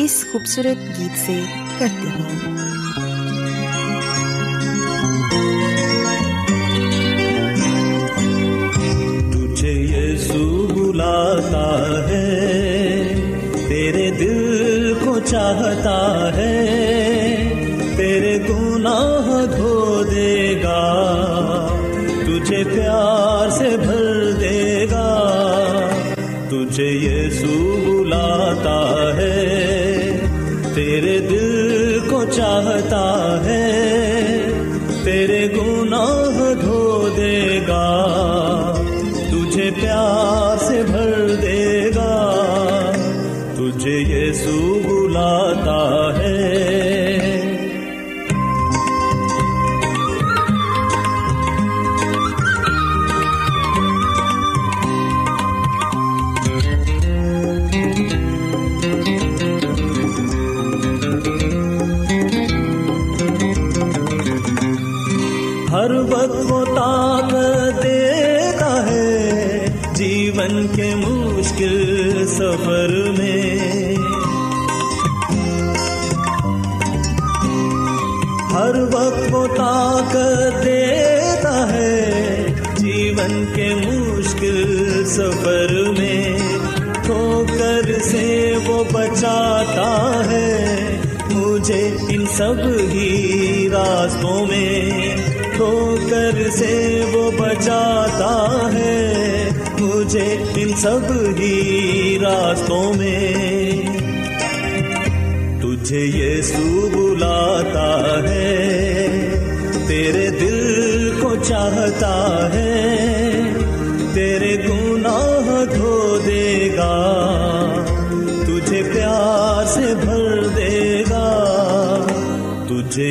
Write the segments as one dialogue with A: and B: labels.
A: اس خوبصورت گیت سے کرتے ہیں۔
B: تجھے یسو بلاتا ہے، تیرے دل کو چاہتا ہے، تیرے گناہ دھو دے گا، تجھے پیار سے بھر دے گا۔ تجھے یسو بلاتا ہے چاہتا ہر وقت وہ طاقت دیتا ہے جیون کے مشکل سفر میں ٹھوکر سے وہ بچاتا ہے مجھے ان سب ہی راستوں میں ٹھوکر سے وہ بچاتا ہے مجھے ان سب ہی راستوں میں تجھے یہ سو بلاتا ہے، تیرے دل کو چاہتا ہے، تیرے گناہ دھو دے گا، تجھے پیار سے بھر دے گا، تجھے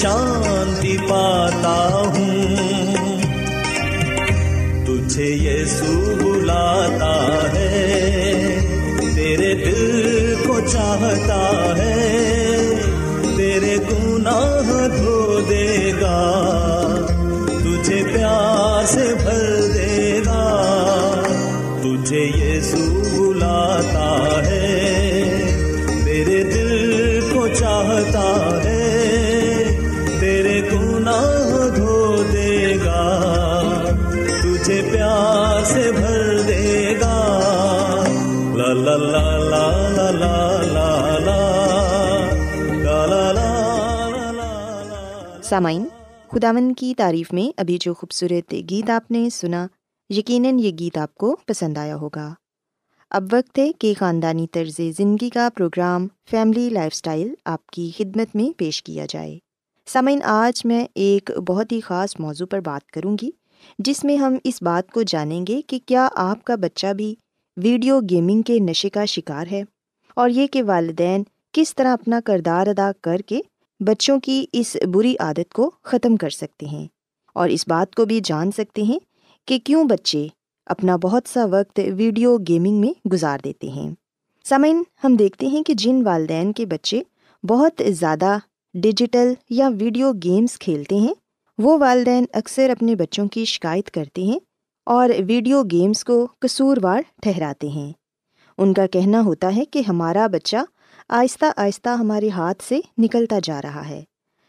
B: شانتی پاتا ہوں۔ تجھے یہ سو بلاتا ہے، تیرے دل کو چاہتا ہے، تیرے گناہ دھو دے گا۔ تجھے پیار سے
A: سامعین خداون کی تعریف میں ابھی جو خوبصورت گیت آپ نے سنا، یقیناً یہ گیت آپ کو پسند آیا ہوگا۔ اب وقت ہے کہ خاندانی طرز زندگی کا پروگرام فیملی لائف اسٹائل آپ کی خدمت میں پیش کیا جائے۔ سامعین، آج میں ایک بہت ہی خاص موضوع پر بات کروں گی، جس میں ہم اس بات کو جانیں گے کہ کیا آپ کا بچہ بھی ویڈیو گیمنگ کے نشے کا شکار ہے اور یہ کہ والدین کس طرح اپنا کردار ادا کر کے بچوں کی اس بری عادت کو ختم کر سکتے ہیں اور اس بات کو بھی جان سکتے ہیں کہ کیوں بچے اپنا بہت سا وقت ویڈیو گیمنگ میں گزار دیتے ہیں۔ سمعن ہم دیکھتے ہیں کہ جن والدین کے بچے بہت زیادہ ڈیجیٹل یا ویڈیو گیمس کھیلتے ہیں، وہ والدین اکثر اپنے بچوں کی شکایت کرتے ہیں اور ویڈیو گیمس کو قصوروار ٹھہراتے ہیں۔ ان کا کہنا ہوتا ہے کہ ہمارا بچہ آہستہ آہستہ ہمارے ہاتھ سے نکلتا جا رہا ہے۔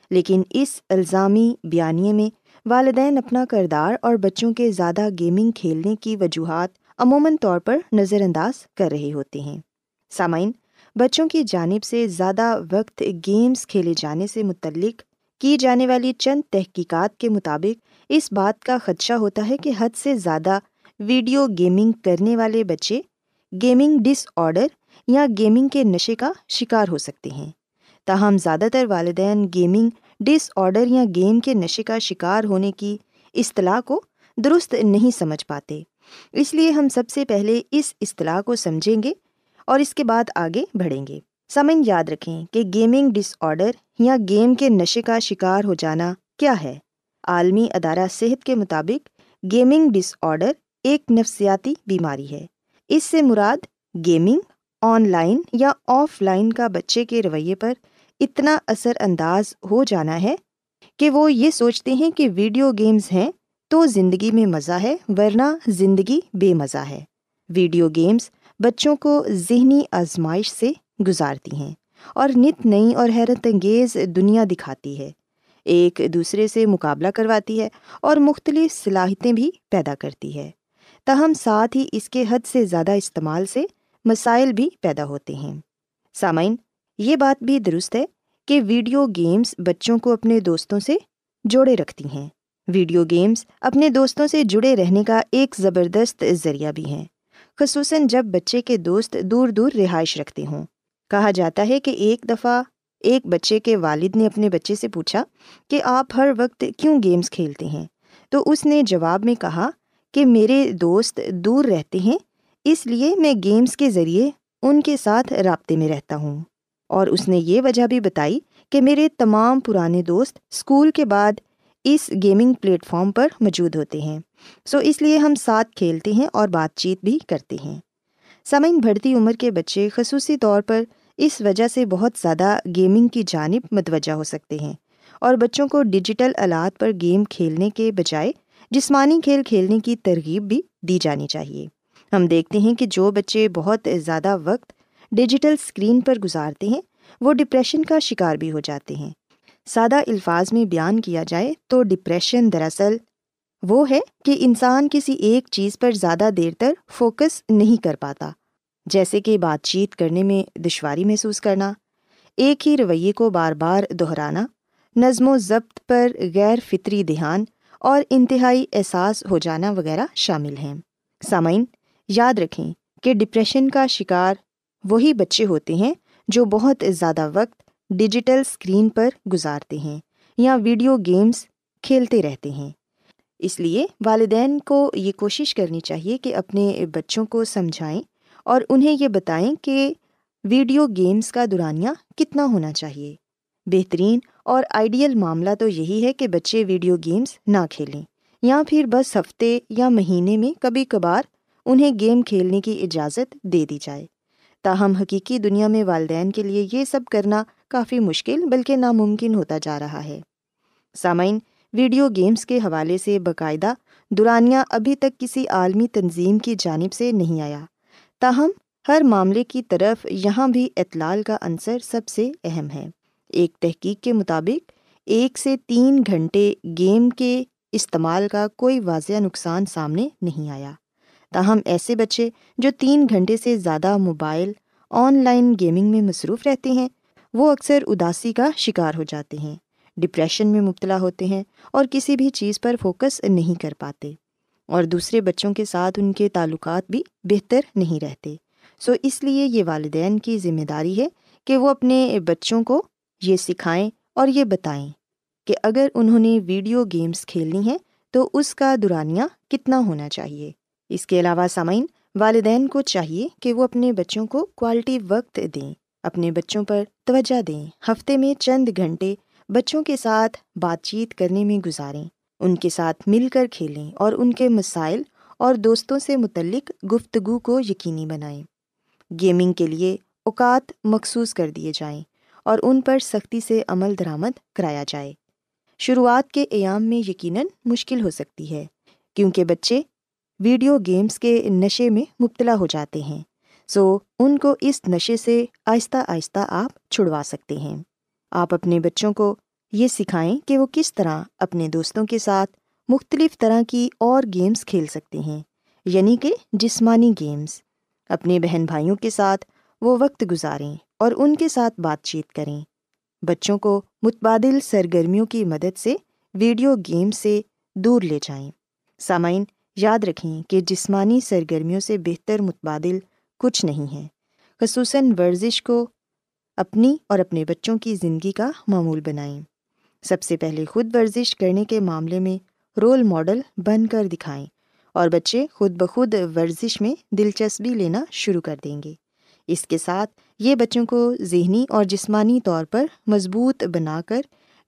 A: لیکن اس الزامی بیانیے میں والدین اپنا کردار اور بچوں کے زیادہ گیمنگ کھیلنے کی وجوہات عموماً طور پر نظر انداز کر رہے ہوتے ہیں۔ سامعین، بچوں کی جانب سے زیادہ وقت گیمس کھیلے جانے سے متعلق کی جانے والی چند تحقیقات کے مطابق اس بات کا خدشہ ہوتا ہے کہ حد سے زیادہ ویڈیو گیمنگ کرنے والے بچے گیمنگ ڈس آڈر یا گیمنگ کے نشے کا شکار ہو سکتے ہیں۔ تاہم، زیادہ تر والدین گیمنگ، ڈس آڈر یا گیم کے نشے کا شکار ہونے کی اصطلاح کو درست نہیں سمجھ پاتے۔ اس لیے ہم سب سے پہلے اس اصطلاح کو سمجھیں گے اور اس کے بعد آگے بڑھیں گے۔ سمن یاد رکھیں کہ گیمنگ، ڈس آڈر یا گیم کے نشے کا شکار ہو جانا کیا ہے۔ عالمی ادارہ صحت کے مطابق، گیمنگ، ڈس آڈر ایک نفسیاتی بیماری ہے۔ اس سے مراد گیمنگ آن لائن یا آف لائن کا بچے کے رویے پر اتنا اثر انداز ہو جانا ہے کہ وہ یہ سوچتے ہیں کہ ویڈیو گیمز ہیں تو زندگی میں مزہ ہے، ورنہ زندگی بے مزہ ہے۔ ویڈیو گیمز بچوں کو ذہنی آزمائش سے گزارتی ہیں اور نت نئی اور حیرت انگیز دنیا دکھاتی ہے۔ ایک دوسرے سے مقابلہ کرواتی ہے اور مختلف صلاحیتیں بھی پیدا کرتی ہے۔ تاہم، ساتھ ہی اس کے حد سے زیادہ استعمال سے مسائل بھی پیدا ہوتے ہیں۔ سامعین، یہ بات بھی درست ہے کہ ویڈیو گیمس بچوں کو اپنے دوستوں سے جوڑے رکھتی ہیں۔ ویڈیو گیمس اپنے دوستوں سے جڑے رہنے کا ایک زبردست ذریعہ بھی ہیں۔ خصوصاً جب بچے کے دوست دور دور رہائش رکھتے ہوں۔ کہا جاتا ہے کہ ایک دفعہ ایک بچے کے والد نے اپنے بچے سے پوچھا کہ آپ ہر وقت کیوں گیمس کھیلتے ہیں؟ تو اس نے جواب میں کہا کہ میرے دوست دور رہتے ہیں اس لیے میں گیمس کے ذریعے ان کے ساتھ رابطے میں رہتا ہوں۔ اور اس نے یہ وجہ بھی بتائی کہ میرے تمام پرانے دوست اسکول کے بعد اس گیمنگ پلیٹ فارم پر موجود ہوتے ہیں۔ سو اس لیے ہم ساتھ کھیلتے ہیں اور بات چیت بھی کرتے ہیں۔ سمعن بڑھتی عمر کے بچے خصوصی طور پر اس وجہ سے بہت زیادہ گیمنگ کی جانب متوجہ ہو سکتے ہیں اور بچوں کو ڈیجیٹل آلات پر گیم کھیلنے کے بجائے جسمانی کھیل کھیلنے کی ترغیب بھی دی جانی چاہیے۔ ہم دیکھتے ہیں کہ جو بچے بہت زیادہ وقت ڈیجیٹل اسکرین پر گزارتے ہیں، وہ ڈپریشن کا شکار بھی ہو جاتے ہیں۔ سادہ الفاظ میں بیان کیا جائے تو ڈپریشن دراصل وہ ہے کہ انسان کسی ایک چیز پر زیادہ دیر تک فوکس نہیں کر پاتا، جیسے کہ بات چیت کرنے میں دشواری محسوس کرنا، ایک ہی رویے کو بار بار دہرانا، نظم و ضبط پر غیر فطری دھیان اور انتہائی احساس ہو جانا وغیرہ شامل ہیں۔ سامعین یاد رکھیں کہ ڈپریشن کا شکار وہی بچے ہوتے ہیں جو بہت زیادہ وقت ڈیجیٹل اسکرین پر گزارتے ہیں یا ویڈیو گیمس کھیلتے رہتے ہیں۔ اس لیے والدین کو یہ کوشش کرنی چاہیے کہ اپنے بچوں کو سمجھائیں اور انہیں یہ بتائیں کہ ویڈیو گیمس کا دورانیہ کتنا ہونا چاہیے۔ بہترین اور آئیڈیل معاملہ تو یہی ہے کہ بچے ویڈیو گیمس نہ کھیلیں یا پھر بس ہفتے یا مہینے میں کبھی کبھار انہیں گیم کھیلنے کی اجازت دے دی جائے۔ تاہم، حقیقی دنیا میں والدین کے لیے یہ سب کرنا کافی مشکل بلکہ ناممکن ہوتا جا رہا ہے۔ سامعین، ویڈیو گیمس کے حوالے سے باقاعدہ دورانیہ ابھی تک کسی عالمی تنظیم کی جانب سے نہیں آیا۔ تاہم، ہر معاملے کی طرف یہاں بھی اطلال کا عنصر سب سے اہم ہے۔ ایک تحقیق کے مطابق، ایک سے تین گھنٹے گیم کے استعمال کا کوئی واضح نقصان سامنے نہیں آیا۔ تاہم ایسے بچے جو تین گھنٹے سے زیادہ موبائل، آن لائن گیمنگ میں مصروف رہتے ہیں، وہ اکثر اداسی کا شکار ہو جاتے ہیں، ڈپریشن میں مبتلا ہوتے ہیں اور کسی بھی چیز پر فوکس نہیں کر پاتے۔ اور دوسرے بچوں کے ساتھ ان کے تعلقات بھی بہتر نہیں رہتے۔ سو اس لیے یہ والدین کی ذمہ داری ہے کہ وہ اپنے بچوں کو یہ سکھائیں اور یہ بتائیں کہ اگر انہوں نے ویڈیو گیمس کھیلنی ہیں تو اس کا دورانیہ کتنا ہونا چاہیے۔ اس کے علاوہ سامعین، والدین کو چاہیے کہ وہ اپنے بچوں کو کوالٹی وقت دیں، اپنے بچوں پر توجہ دیں، ہفتے میں چند گھنٹے بچوں کے ساتھ بات چیت کرنے میں گزاریں، ان کے ساتھ مل کر کھیلیں اور ان کے مسائل اور دوستوں سے متعلق گفتگو کو یقینی بنائیں۔ گیمنگ کے لیے اوقات مخصوص کر دیے جائیں اور ان پر سختی سے عمل درآمد کرایا جائے۔ شروعات کے ایام میں یقیناً مشکل ہو سکتی ہے، کیونکہ بچے ویڈیو گیمس کے نشے میں مبتلا ہو جاتے ہیں۔ سو ان کو اس نشے سے آہستہ آہستہ آپ چھڑوا سکتے ہیں۔ آپ اپنے بچوں کو یہ سکھائیں کہ وہ کس طرح اپنے دوستوں کے ساتھ مختلف طرح کی اور گیمس کھیل سکتے ہیں یعنی کہ جسمانی گیمس اپنے بہن بھائیوں کے ساتھ وہ وقت گزاریں اور ان کے ساتھ بات چیت کریں۔ بچوں کو متبادل سرگرمیوں کی مدد سے ویڈیو گیم سے دور لے جائیں۔ سامعین یاد رکھیں کہ جسمانی سرگرمیوں سے بہتر متبادل کچھ نہیں ہے خصوصاً ورزش کو اپنی اور اپنے بچوں کی زندگی کا معمول بنائیں۔ سب سے پہلے خود ورزش کرنے کے معاملے میں رول ماڈل بن کر دکھائیں اور بچے خود بخود ورزش میں دلچسپی لینا شروع کر دیں گے۔ اس کے ساتھ یہ بچوں کو ذہنی اور جسمانی طور پر مضبوط بنا کر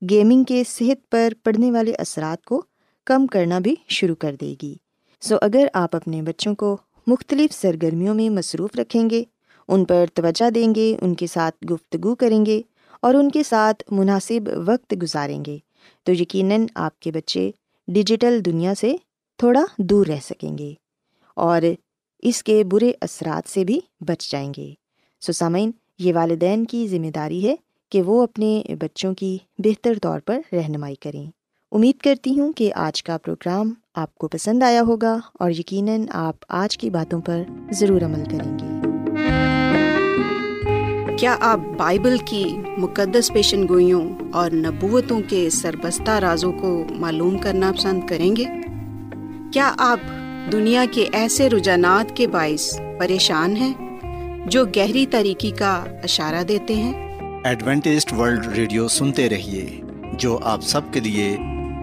A: گیمنگ کے صحت پر پڑنے والے اثرات کو کم کرنا بھی شروع کر دے گی۔ سو اگر آپ اپنے بچوں کو مختلف سرگرمیوں میں مصروف رکھیں گے، ان پر توجہ دیں گے، ان کے ساتھ گفتگو کریں گے اور ان کے ساتھ مناسب وقت گزاریں گے، تو یقیناً آپ کے بچے ڈیجیٹل دنیا سے تھوڑا دور رہ سکیں گے اور اس کے برے اثرات سے بھی بچ جائیں گے۔ سسامین یہ والدین کی ذمہ داری ہے کہ وہ اپنے بچوں کی بہتر طور پر رہنمائی کریں۔ امید کرتی ہوں کہ آج کا پروگرام آپ کو پسند آیا ہوگا اور یقیناً آپ آج کی باتوں پر ضرور عمل کریں گے۔
C: کیا آپ بائبل کی مقدس پیشن گوئیوں اور نبوتوں کے سربستہ رازوں کو معلوم کرنا پسند کریں گے؟ کیا آپ دنیا کے ایسے رجحانات کے باعث پریشان ہیں جو گہری طریقے کا اشارہ دیتے ہیں؟
D: ایڈوینٹسٹ ورلڈ ریڈیو سنتے رہیے جو آپ سب کے لیے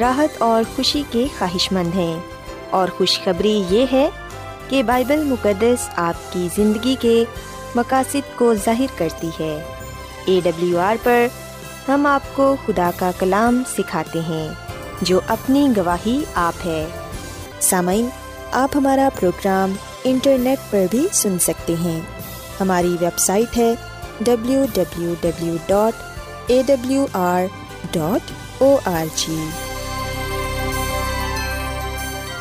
A: راحت اور خوشی کے خواہش مند ہیں۔ اور خوشخبری یہ ہے کہ بائبل مقدس آپ کی زندگی کے مقاصد کو ظاہر کرتی ہے۔ اے ڈبلیو آر پر ہم آپ کو خدا کا کلام سکھاتے ہیں، جو اپنی گواہی آپ ہے۔ سامعین، آپ ہمارا پروگرام انٹرنیٹ پر بھی سن سکتے ہیں۔ ہماری ویب سائٹ ہے W W W dot A W R dot O R G.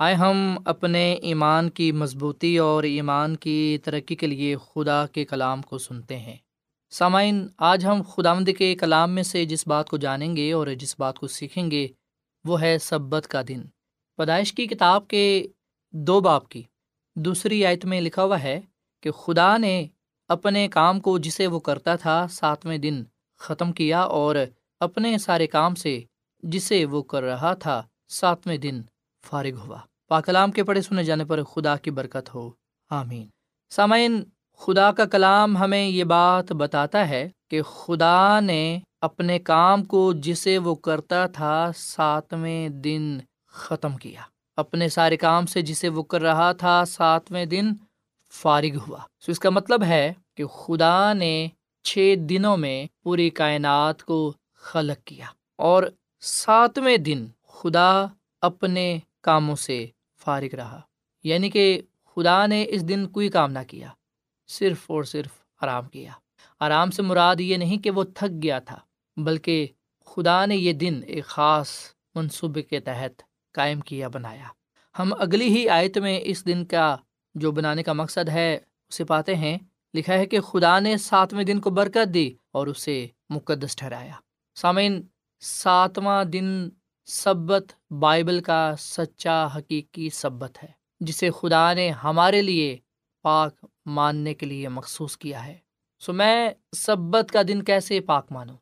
E: آئے ہم اپنے ایمان کی مضبوطی اور ایمان کی ترقی کے لیے خدا کے کلام کو سنتے ہیں۔ سامعین، آج ہم خدامد کے کلام میں سے جس بات کو جانیں گے اور جس بات کو سیکھیں گے، وہ ہے سبت کا دن۔ پیدائش کی کتاب کے دو باپ کی۔ دوسری آیت میں لکھا ہوا ہے کہ خدا نے اپنے کام کو جسے وہ کرتا تھا ساتویں دن ختم کیا اور اپنے سارے کام سے جسے وہ کر رہا تھا ساتویں دن فارغ ہوا۔ پاکلام کے پڑھے سنے جانے پر خدا کی برکت ہو۔ آمین۔ سامعین، خدا کا کلام ہمیں یہ بات بتاتا ہے کہ خدا نے اپنے کام کو جسے وہ کرتا تھا ساتویں دن ختم کیا۔ اپنے سارے کام سے جسے وہ کر رہا تھا ساتویں دن فارغ ہوا۔ تو اس کا مطلب ہے کہ خدا نے چھ دنوں میں پوری کائنات کو خلق کیا اور ساتویں دن خدا اپنے کاموں سے فارغ رہا۔ یعنی کہ خدا نے اس دن کوئی کام نہ کیا، صرف اور صرف آرام کیا۔ آرام سے مراد یہ نہیں کہ وہ تھک گیا تھا، بلکہ خدا نے یہ دن ایک خاص منصوبے کے تحت قائم کیا، بنایا۔ ہم اگلی ہی آیت میں اس دن کا جو بنانے کا مقصد ہے، اسے پاتے ہیں۔ لکھا ہے کہ خدا نے ساتویں دن کو برکت دی اور اسے مقدس ٹھہرایا۔ سامعین، ساتواں دن سبت بائبل کا سچا حقیقی سبت ہے، جسے خدا نے ہمارے لیے پاک ماننے کے لیے مخصوص کیا ہے۔ سو میں سبت کا دن کیسے پاک مانوں؟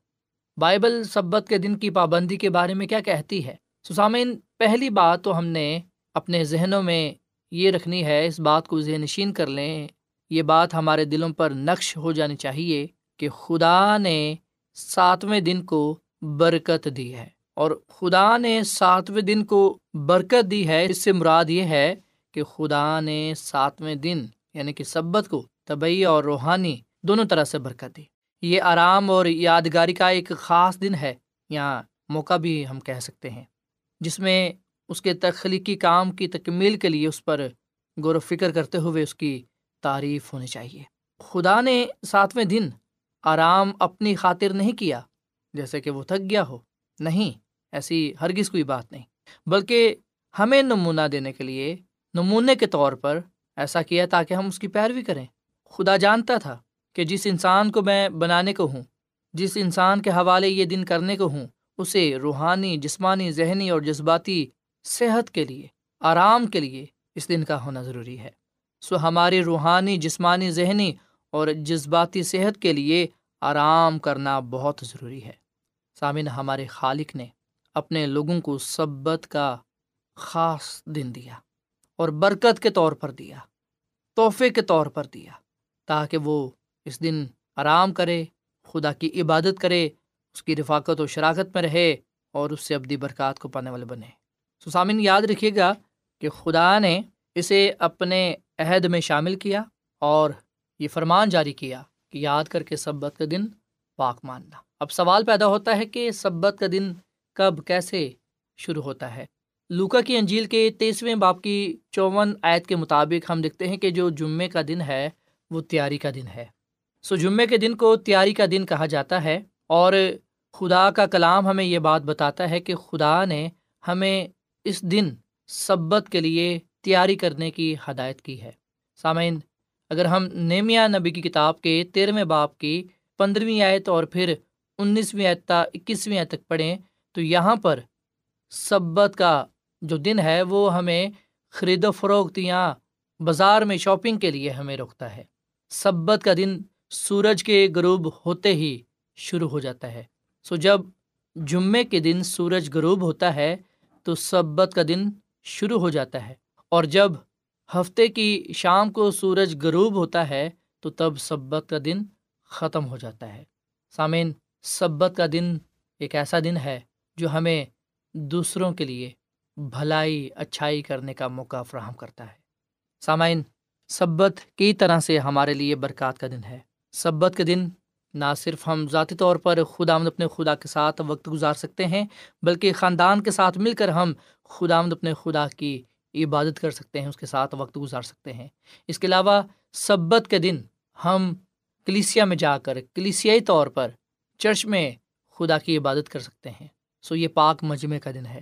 E: بائبل سبت کے دن کی پابندی کے بارے میں کیا کہتی ہے؟ سامعین، پہلی بات تو ہم نے اپنے ذہنوں میں یہ رکھنی ہے، اس بات کو ذہن نشین کر لیں۔ یہ بات ہمارے دلوں پر نقش ہو جانی چاہیے کہ خدا نے ساتویں دن کو برکت دی ہے۔ اور خدا نے ساتویں دن کو برکت دی ہے۔ اس سے مراد یہ ہے کہ خدا نے ساتویں دن یعنی کہ سبت کو طبعی اور روحانی دونوں طرح سے برکت دی۔ یہ آرام اور یادگاری کا ایک خاص دن ہے، یا موقع بھی ہم کہہ سکتے ہیں، جس میں اس کے تخلیقی کام کی تکمیل کے لیے اس پر غور و فکر کرتے ہوئے اس کی تعریف ہونی چاہیے۔ خدا نے ساتویں دن آرام اپنی خاطر نہیں کیا، جیسے کہ وہ تھک گیا ہو۔ نہیں ایسی ہرگز کوئی بات نہیں۔ بلکہ ہمیں نمونہ دینے کے لیے، نمونے کے طور پر ایسا کیا تاکہ ہم اس کی پیروی کریں۔ خدا جانتا تھا کہ جس انسان کو میں بنانے کو ہوں، جس انسان کے حوالے یہ دن کرنے کو ہوں، اسے روحانی، جسمانی، ذہنی اور جذباتی صحت کے لیے، آرام کے لیے اس دن کا ہونا ضروری ہے۔ سو ہماری روحانی، جسمانی، ذہنی اور جذباتی صحت کے لیے آرام کرنا بہت ضروری ہے۔ سامن ہمارے خالق نے اپنے لوگوں کو سبت کا خاص دن دیا اور برکت کے طور پر دیا، تحفے کے طور پر دیا تاکہ وہ اس دن آرام کرے، خدا کی عبادت کرے، اس کی رفاقت و شراکت میں رہے اور اس سے ابدی برکات کو پانے والے بنے۔ سسامن یاد رکھیے گا کہ خدا نے اسے اپنے عہد میں شامل کیا اور یہ فرمان جاری کیا کہ یاد کر کے سبت کا دن پاک ماننا۔ اب سوال پیدا ہوتا ہے کہ سبت کا دن کب کیسے شروع ہوتا ہے۔ لوکا کی انجیل کے تیسویں باپ کی چون آیت کے مطابق ہم دیکھتے ہیں کہ جو جمعے کا دن ہے، وہ تیاری کا دن ہے۔ سو جمعے کے دن کو تیاری کا دن کہا جاتا ہے اور خدا کا کلام ہمیں یہ بات بتاتا ہے کہ خدا نے ہمیں اس دن سبت کے لیے تیاری کرنے کی ہدایت کی ہے۔ سامعین، اگر ہم نیمیا نبی کی کتاب کے تیرہویں باپ کی پندرہویں آیت اور پھر انیسویں آیت اکیسویں آیت تک پڑھیں تو یہاں پر سبت کا جو دن ہے وہ ہمیں خرید و فروخت یا بازار میں شاپنگ کے لیے ہمیں روکتا ہے۔ سبت کا دن سورج کے غروب ہوتے ہی شروع ہو جاتا ہے۔ سو جب جمعے کے دن سورج غروب ہوتا ہے تو سبت کا دن شروع ہو جاتا ہے۔ اور جب ہفتے کی شام کو سورج غروب ہوتا ہے تو تب سبت کا دن ختم ہو جاتا ہے۔ سامعین، سبت کا دن ایک ایسا دن ہے جو ہمیں دوسروں کے لیے بھلائی، اچھائی کرنے کا موقع فراہم کرتا ہے۔ سامعین، سبت کئی طرح سے ہمارے لیے برکات کا دن ہے۔ سبت کے دن نہ صرف ہم ذاتی طور پر خدا آمد اپنے خدا کے ساتھ وقت گزار سکتے ہیں، بلکہ خاندان کے ساتھ مل کر ہم خدا آمد اپنے خدا کی عبادت کر سکتے ہیں، اس کے ساتھ وقت گزار سکتے ہیں۔ اس کے علاوہ سبت کے دن ہم کلیسیا میں جا کر کلیسیائی طور پر چرچ میں خدا کی عبادت کر سکتے ہیں۔ سو یہ پاک مجمع کا دن ہے۔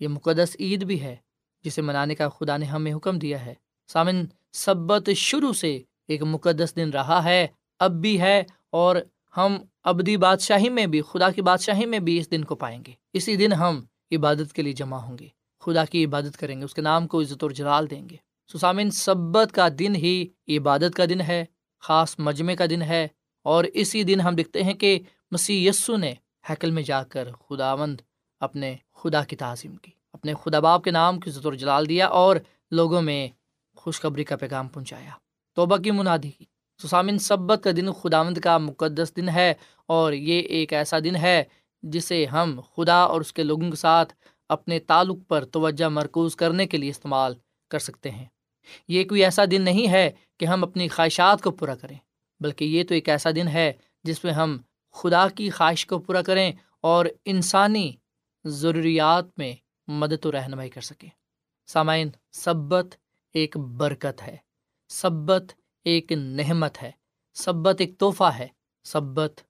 E: یہ مقدس عید بھی ہے، جسے منانے کا خدا نے ہمیں حکم دیا ہے۔ سامن، سبت شروع سے ایک مقدس دن رہا ہے، اب بھی ہے اور ہم ابدی بادشاہی میں بھی، خدا کی بادشاہی میں بھی اس دن کو پائیں گے۔ اسی دن ہم عبادت کے لیے جمع ہوں گے۔ خدا کی عبادت کریں گے، اس کے نام کو عزت اور جلال دیں گے۔ سسامن سبت کا دن ہی عبادت کا دن ہے، خاص مجمے کا دن ہے اور اسی دن ہم دیکھتے ہیں کہ مسیح یسو نے حیکل میں جا کر خدا مند اپنے خدا کی تعظیم کی، اپنے خدا باپ کے نام کی عزت جلال دیا اور لوگوں میں خوشخبری کا پیغام پہنچایا۔ توبہ کی منادی کی۔ سسامن سبت کا دن خداوند کا مقدس دن ہے اور یہ ایک ایسا دن ہے جسے ہم خدا اور اس کے لوگوں کے ساتھ اپنے تعلق پر توجہ مرکوز کرنے کے لیے استعمال کر سکتے ہیں۔ یہ کوئی ایسا دن نہیں ہے کہ ہم اپنی خواہشات کو پورا کریں، بلکہ یہ تو ایک ایسا دن ہے جس میں ہم خدا کی خواہش کو پورا کریں اور انسانی ضروریات میں مدد و رہنمائی کر سکیں۔ سامعین، سبت ایک برکت ہے۔ سبت ایک نحمت ہے۔ سبت ایک تحفہ ہے۔ سبت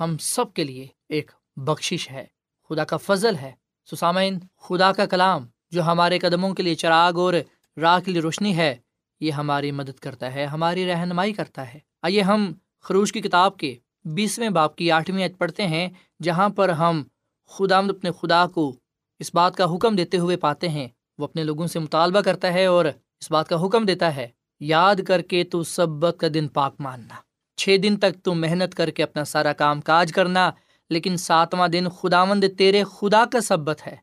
E: ہم سب کے لیے ایک بخشش ہے۔ خدا کا فضل ہے۔ سسامین خدا کا کلام جو ہمارے قدموں کے لیے چراغ اور راہ کے لیے روشنی ہے، یہ ہماری مدد کرتا ہے، ہماری رہنمائی کرتا ہے۔ آئیے ہم خروش کی کتاب کے بیسویں باپ کی آٹھویں عید پڑھتے ہیں، جہاں پر ہم خدا اپنے خدا کو اس بات کا حکم دیتے ہوئے پاتے ہیں۔ وہ اپنے لوگوں سے مطالبہ کرتا ہے اور اس بات کا حکم دیتا ہے، یاد کر کے تو سبت کا دن پاک ماننا۔ چھ دن تک تو محنت کر کے اپنا سارا کام کاج کرنا، لیکن ساتواں دن خدا مند تیرے خدا کا سبت ہے۔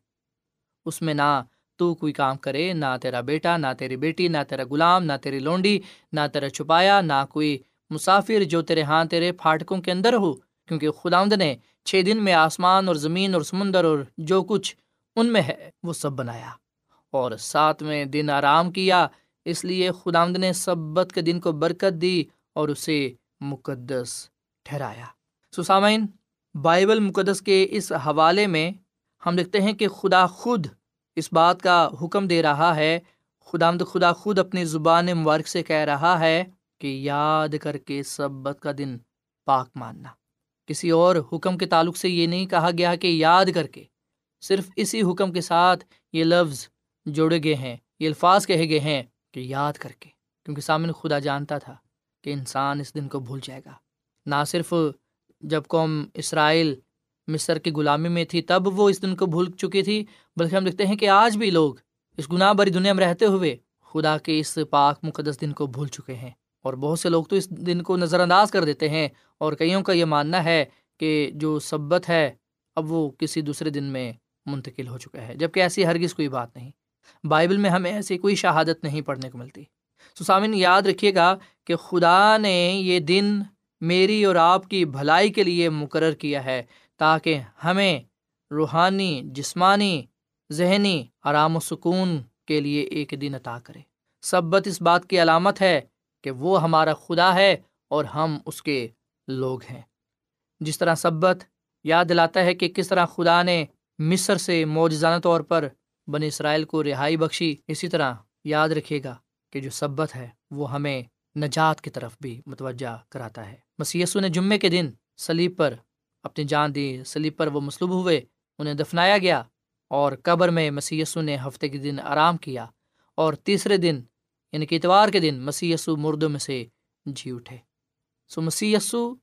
E: اس میں نہ تو کوئی کام کرے، نہ تیرا بیٹا، نہ تیری بیٹی، نہ تیرا غلام، نہ تیری لونڈی، نہ تیرا چھپایا، نہ کوئی مسافر جو تیرے ہاں تیرے پھاٹکوں کے اندر ہو، کیونکہ خدا نے چھ دن میں آسمان اور زمین اور سمندر اور جو کچھ ان میں ہے، وہ سب بنایا۔ اور ساتویں دن آرام کیا، اس لیے خدامد نے سبت کے دن کو برکت دی اور اسے مقدس ٹھہرایا۔ سسامین بائبل مقدس کے اس حوالے میں ہم دیکھتے ہیں کہ خدا خود اس بات کا حکم دے رہا ہے۔ خدا خدا خود اپنی زبان مبارک سے کہہ رہا ہے کہ یاد کر کے سبت کا دن پاک ماننا۔ کسی اور حکم کے تعلق سے یہ نہیں کہا گیا کہ یاد کر کے، صرف اسی حکم کے ساتھ یہ لفظ جوڑے گئے ہیں، یہ الفاظ کہے گئے ہیں کہ یاد کر کے۔ کیونکہ سامنے خدا جانتا تھا کہ انسان اس دن کو بھول جائے گا۔ نہ صرف جب قوم اسرائیل، مصر کی غلامی میں تھی تب وہ اس دن کو بھول چکی تھی، بلکہ ہم دیکھتے ہیں کہ آج بھی لوگ اس گناہ بری دنیا میں رہتے ہوئے خدا کے اس پاک مقدس دن کو بھول چکے ہیں۔ اور بہت سے لوگ تو اس دن کو نظر انداز کر دیتے ہیں اور کئیوں کا یہ ماننا ہے کہ جو سبت ہے، اب وہ کسی دوسرے دن میں منتقل ہو چکا ہے۔ جبکہ ایسی ہرگز کوئی بات نہیں۔ بائبل میں ہمیں ایسی کوئی شہادت نہیں پڑھنے کو ملتی۔ سسامن یاد رکھیے گا کہ خدا نے یہ دن میری اور آپ کی بھلائی کے لیے مقرر کیا ہے تاکہ ہمیں روحانی، جسمانی، ذہنی آرام و سکون کے لیے ایک دن عطا کرے۔ سبت اس بات کی علامت ہے کہ وہ ہمارا خدا ہے اور ہم اس کے لوگ ہیں۔ جس طرح سبت یاد دلاتا ہے کہ کس طرح خدا نے مصر سے موجزانہ طور پر بن اسرائیل کو رہائی بخشی، اسی طرح یاد رکھیے گا کہ جو سبت ہے وہ ہمیں نجات کی طرف بھی متوجہ کراتا ہے۔ مسیسو نے جمعے کے دن سلیب پر اپنی جان دی سلیب پر وہ مصلوب ہوئے، انہیں دفنایا گیا اور قبر میں مسیسو نے ہفتے کے دن آرام کیا اور تیسرے دن یعنی کہ اتوار کے دن مسیسو مردوں میں سے جی اٹھے۔ سو مسیسو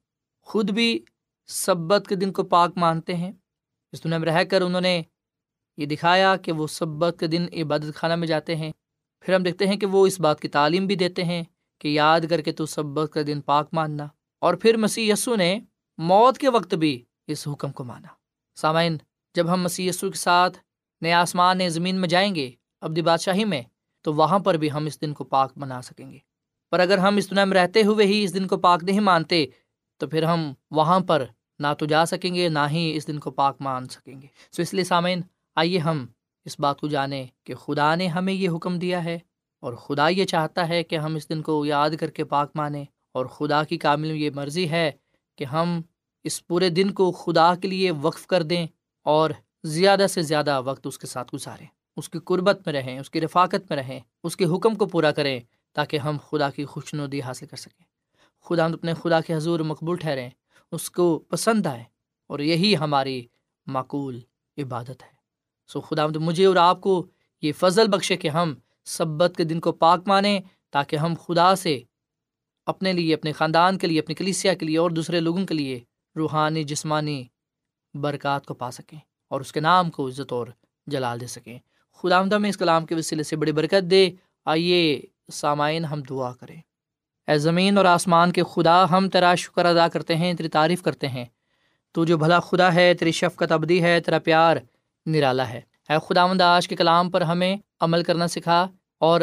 E: خود بھی سبت کے دن کو پاک مانتے ہیں۔ اس دنیا میں رہ کر انہوں نے یہ دکھایا کہ وہ سبت کے دن عبادت خانہ میں جاتے ہیں۔ پھر ہم دیکھتے ہیں کہ وہ اس بات کی تعلیم بھی دیتے ہیں کہ یاد کر کے تو سبت کا دن پاک ماننا۔ اور پھر مسیح یسو نے موت کے وقت بھی اس حکم کو مانا۔ سامعین، جب ہم مسیح یسو کے ساتھ نئے آسمان، نئے زمین میں جائیں گے، ابدی بادشاہی میں تو وہاں پر بھی ہم اس دن کو پاک بنا سکیں گے۔ پر اگر ہم اس دنیا میں رہتے ہوئے ہی اس دن کو پاک نہیں مانتے، تو پھر ہم وہاں پر نہ تو جا سکیں گے، نہ ہی اس دن کو پاک مان سکیں گے۔ سو اس لیے سامعین، آئیے ہم اس بات کو جانیں کہ خدا نے ہمیں یہ حکم دیا ہے اور خدا یہ چاہتا ہے کہ ہم اس دن کو یاد کر کے پاک مانیں اور خدا کی کامل یہ مرضی ہے کہ ہم اس پورے دن کو خدا کے لیے وقف کر دیں اور زیادہ سے زیادہ وقت اس کے ساتھ گزاریں۔ اس کی قربت میں رہیں، اس کی رفاقت میں رہیں، اس کے حکم کو پورا کریں تاکہ ہم خدا کی خوش ندی حاصل کر سکیں۔ خدا اپنے خدا کے حضور مقبول ٹھہریں، اس کو پسند آئے اور یہی ہماری معقول عبادت ہے۔ سو خدا مجھے اور آپ کو یہ فضل بخشے کہ ہم سبت کے دن کو پاک مانیں تاکہ ہم خدا سے اپنے لیے، اپنے خاندان کے لیے، اپنی کلیسیا کے لیے اور دوسرے لوگوں کے لیے روحانی، جسمانی برکات کو پا سکیں اور اس کے نام کو عزت اور جلال دے سکیں۔ خدا آمدہ میں اس کلام کے وسیلے سے بڑی برکت دے۔ آئیے سامعین ہم دعا کریں۔ اے زمین اور آسمان کے خدا، ہم تیرا شکر ادا کرتے ہیں، تیری تعریف کرتے ہیں۔ تو جو بھلا خدا ہے، تیری شفقت ابدی ہے، تیرا پیار نرالا ہے۔ اے خدا مند آج کے کلام پر ہمیں عمل کرنا سکھا اور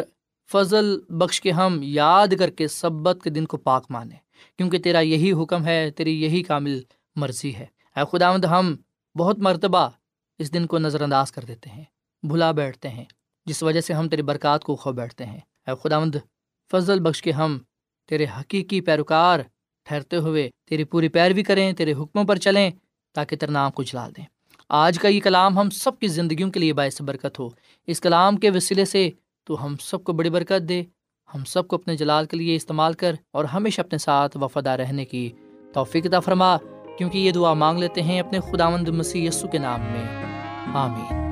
E: فضل بخش کے ہم یاد کر کے سبت کے دن کو پاک مانیں۔ کیونکہ تیرا یہی حکم ہے، تیری یہی کامل مرضی ہے۔ اے خدا مند ہم بہت مرتبہ اس دن کو نظر انداز کر دیتے ہیں۔ بھلا بیٹھتے ہیں، جس وجہ سے ہم تیری برکات کو کھو بیٹھتے ہیں۔ اے خداوند، فضل بخش کے ہم تیرے حقیقی پیروکار ٹھہرتے ہوئے تیری پوری پیروی کریں، تیرے حکموں پر چلیں تاکہ تیرے نام کو جلا دیں۔ آج کا یہ کلام ہم سب کی زندگیوں کے لیے باعث برکت ہو۔ اس کلام کے وسیلے سے تو ہم سب کو بڑی برکت دے۔ ہم سب کو اپنے جلال کے لیے استعمال کر اور ہمیشہ اپنے ساتھ وفادہ رہنے کی توفیق عطا فرما، کیونکہ یہ دعا مانگ لیتے ہیں اپنے خداوند مسیح یسو کے نام میں۔ آمین۔